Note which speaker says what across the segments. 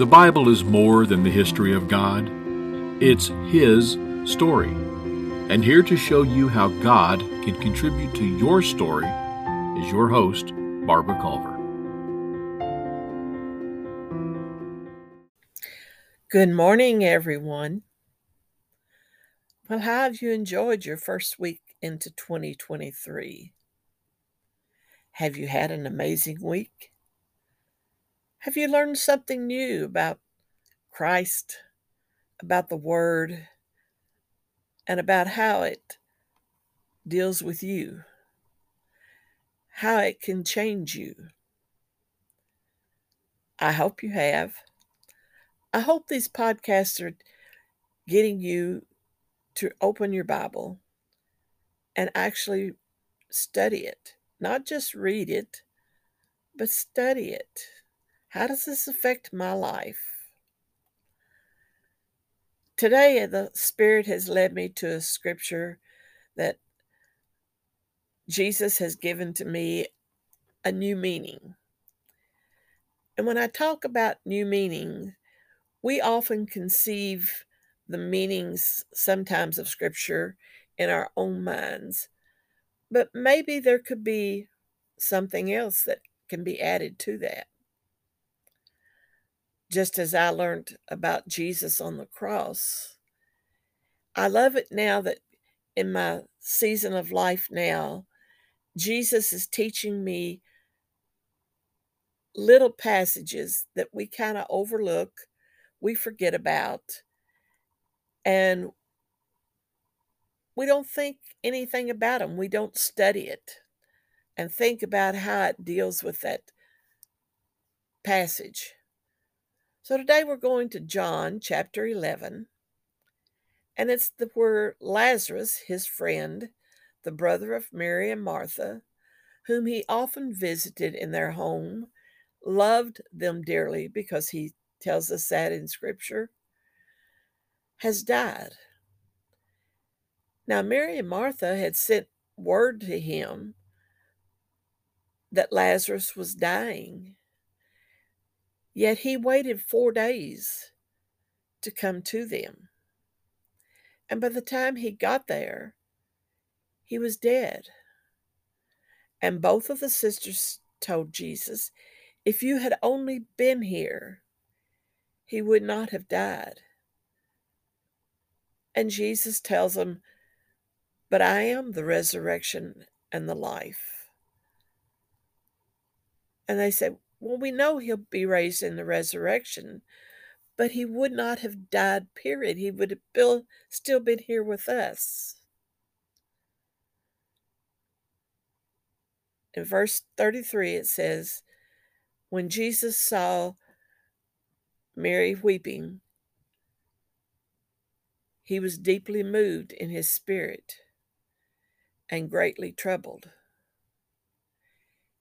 Speaker 1: The Bible is more than the history of God, it's His story. And here to show you how God can contribute to your story is your host, Barbara Culver.
Speaker 2: Good morning, everyone. Well, how have you enjoyed your first week into 2023? Have you had an amazing week? Have you learned something new about Christ, about the Word, and about how it deals with you, how it can change you? I hope you have. I hope these podcasts are getting you to open your Bible and actually study it, not just read it, but study it. How does this affect my life? Today, the Spirit has led me to a scripture that Jesus has given to me a new meaning. And when I talk about new meaning, we often conceive the meanings sometimes of Scripture in our own minds, but maybe there could be something else that can be added to that just as I learned about Jesus on the cross. I love it now that in my season of life now, Jesus is teaching me little passages that we kind of overlook, we forget about, and we don't think anything about them. We don't study it and think about how it deals with that passage. So today we're going to John chapter 11, and it's the, where Lazarus, his friend, the brother of Mary and Martha, whom he often visited in their home, loved them dearly because he tells us that in Scripture, has died. Now, Mary and Martha had sent word to him that Lazarus was dying. Yet he waited four days to come to them. And by the time he got there, he was dead. And both of the sisters told Jesus, If you had only been here, he would not have died. And Jesus tells them, But I am the resurrection and the life. And they said, well, we know he'll be raised in the resurrection, but he would not have died, period. He would have still been here with us. In verse 33, it says, When Jesus saw Mary weeping, he was deeply moved in his spirit and greatly troubled.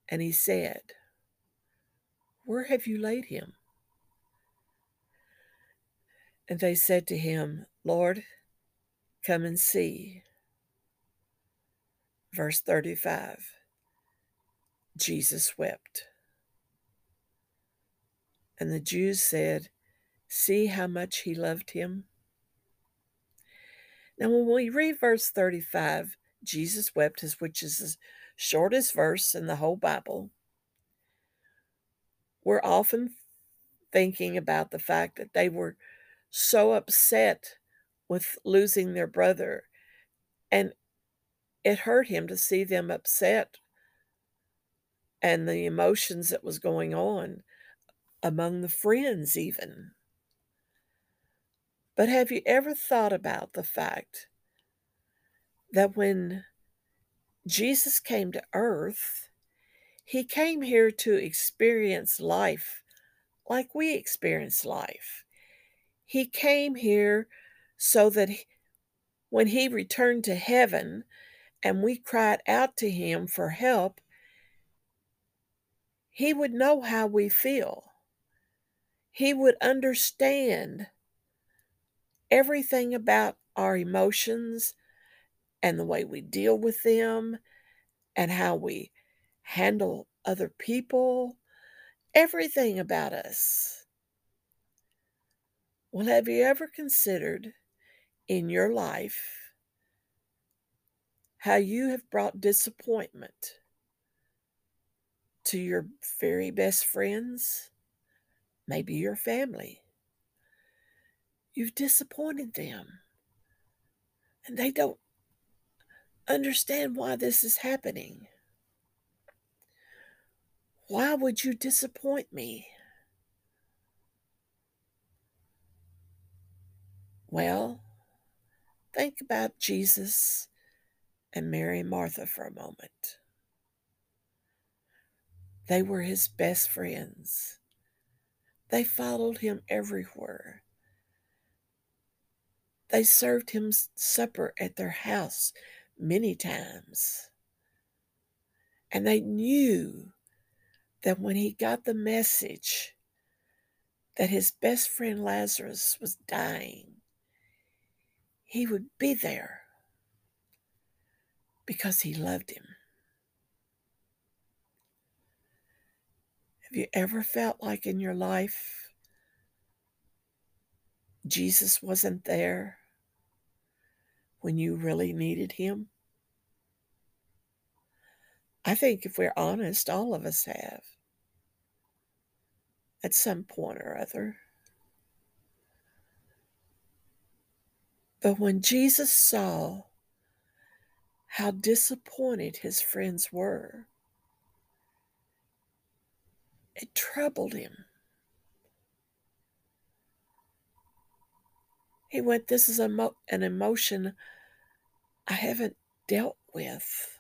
Speaker 2: And he said, where have you laid him? And they said to him, Lord, come and see. Verse 35 Jesus wept. And the Jews said, See how much he loved him. Now, when we read verse 35, Jesus wept, as which is the shortest verse in the whole Bible we're often thinking about the fact that they were so upset with losing their brother. And it hurt him to see them upset and the emotions that was going on among the friends, even. But have you ever thought about the fact that when Jesus came to earth, he came here to experience life like we experience life. He came here so that he, when he returned to heaven and we cried out to him for help, he would know how we feel. He would understand everything about our emotions and the way we deal with them and how we handle other people everything about us. Well, have you ever considered in your life how you have brought disappointment to your very best friends, maybe your family? You've disappointed them, and they don't understand why this is happening. Why would you disappoint me? Well, think about Jesus and Mary and Martha for a moment. They were his best friends. They followed him everywhere. They served him supper at their house many times. And they knew that when he got the message that his best friend Lazarus was dying, he would be there because he loved him. Have you ever felt like in your life Jesus wasn't there when you really needed him? I think if we're honest, all of us have at some point or other. But when Jesus saw how disappointed his friends were, it troubled him. He went, This is mo- an emotion I haven't dealt with.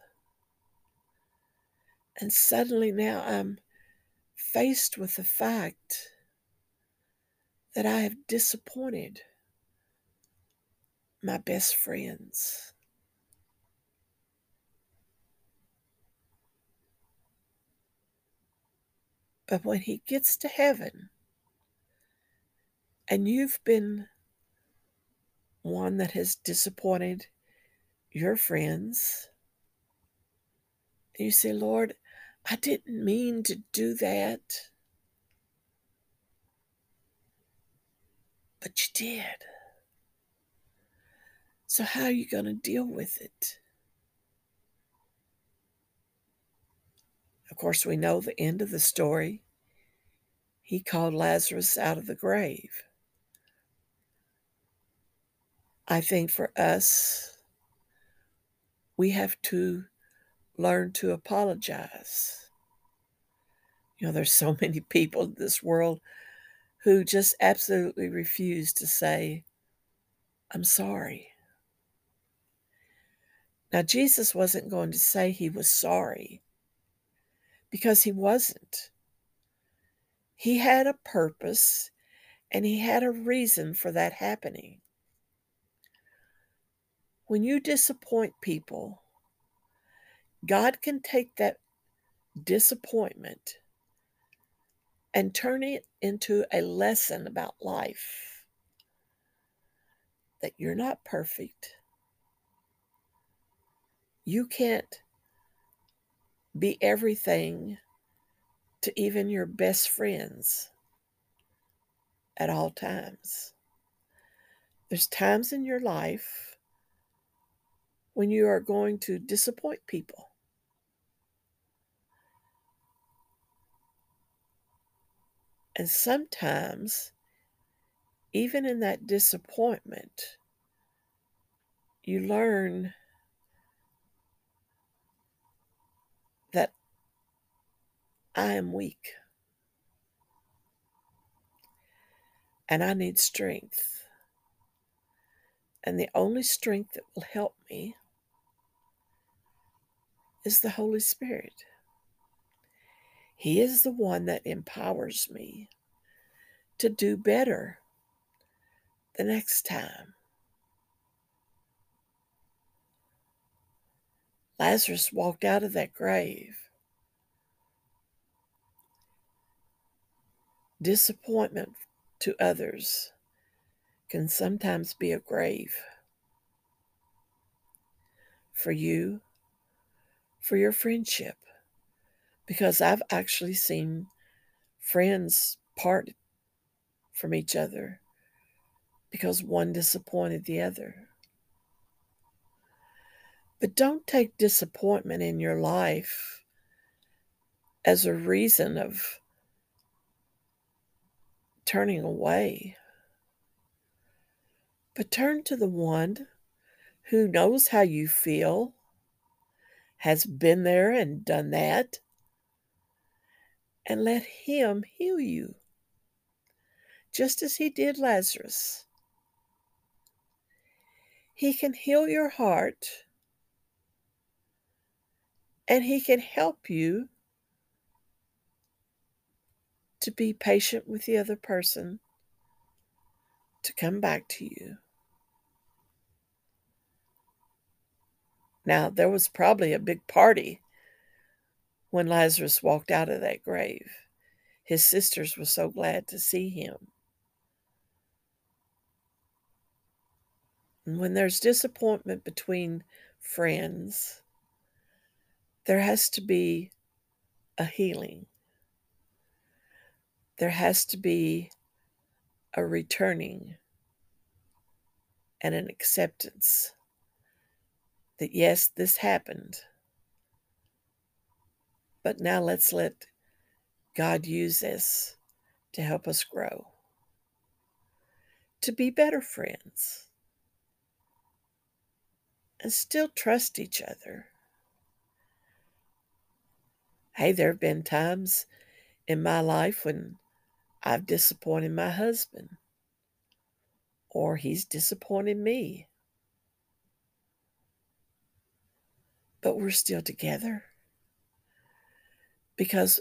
Speaker 2: And suddenly now I'm faced with the fact that I have disappointed my best friends. But when he gets to heaven and you've been one that has disappointed your friends, you say, Lord, I didn't mean to do that. But you did. So, how are you going to deal with it? Of course, we know the end of the story. He called Lazarus out of the grave. I think for us, we have to learn to apologize. You know, there's so many people in this world who just absolutely refuse to say, I'm sorry. Now, Jesus wasn't going to say he was sorry because he wasn't. He had a purpose and he had a reason for that happening. When you disappoint people, God can take that disappointment and turn it into a lesson about life that you're not perfect. You can't be everything to even your best friends at all times. There's times in your life when you are going to disappoint people. And sometimes, even in that disappointment, you learn that I am weak and I need strength. And the only strength that will help me is the Holy Spirit. He is the one that empowers me to do better the next time. Lazarus walked out of that grave. Disappointment to others can sometimes be a grave for you, for your friendship, because I've actually seen Friends part from each other because one disappointed the other. But don't take disappointment in your life as a reason of turning away. But turn to the one who knows how you feel, has been there and done that, and let him heal you, just as he did Lazarus. He can heal your heart and He can help you to be patient with the other person, to come back to you. Now, there was probably a big party when Lazarus walked out of that grave. His sisters were so glad to see him. And when there's disappointment between friends, there has to be a healing. There has to be a returning and an acceptance that yes, this happened. But now let's let God use this to help us grow, to be better friends, and still trust each other. Hey, there have been times in my life when I've disappointed my husband or he's disappointed me. But we're still together because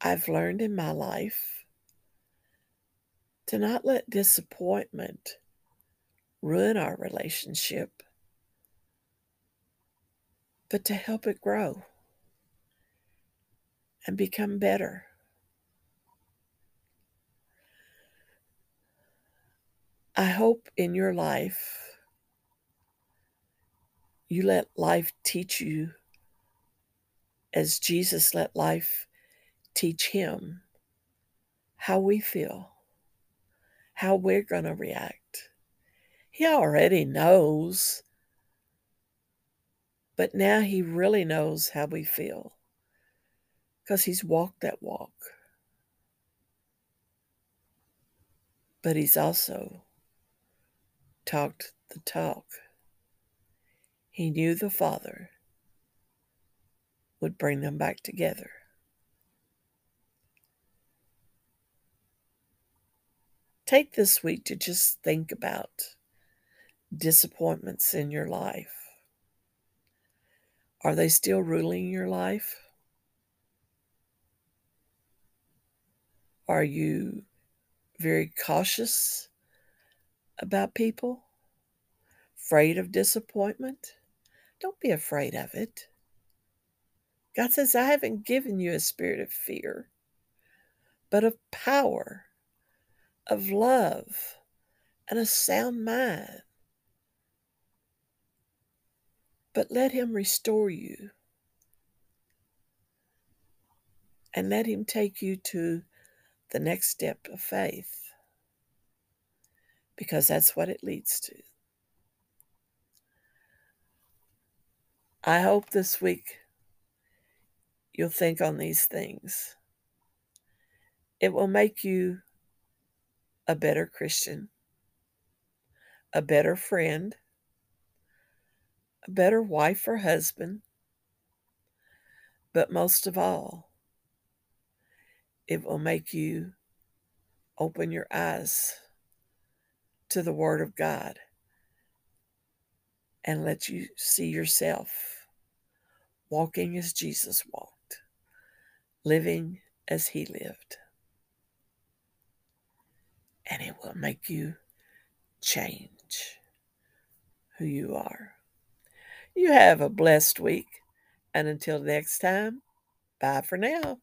Speaker 2: I've learned in my life to not let disappointment ruin our relationship, but to help it grow and become better. I hope in your life you let life teach you as Jesus let life teach him how we feel, how we're going to react. He already knows, but now he really knows how we feel because he's walked that walk. But he's also talked the talk. He knew the Father would bring them back together. Take this week to just think about disappointments in your life. Are they still ruling your life? Are you very cautious about people? Afraid of disappointment? Don't be afraid of it. God says, I haven't given you a spirit of fear, but of power, of love, and a sound mind. But let Him restore you and let Him take you to the next step of faith because that's what it leads to. I hope this week you'll think on these things. It will make you a better Christian, a better friend, a better wife or husband, but most of all, it will make you open your eyes to the Word of God and let you see yourself walking as Jesus walked, living as He lived. And it will make you change who you are. You have a blessed week. And until next time, bye for now.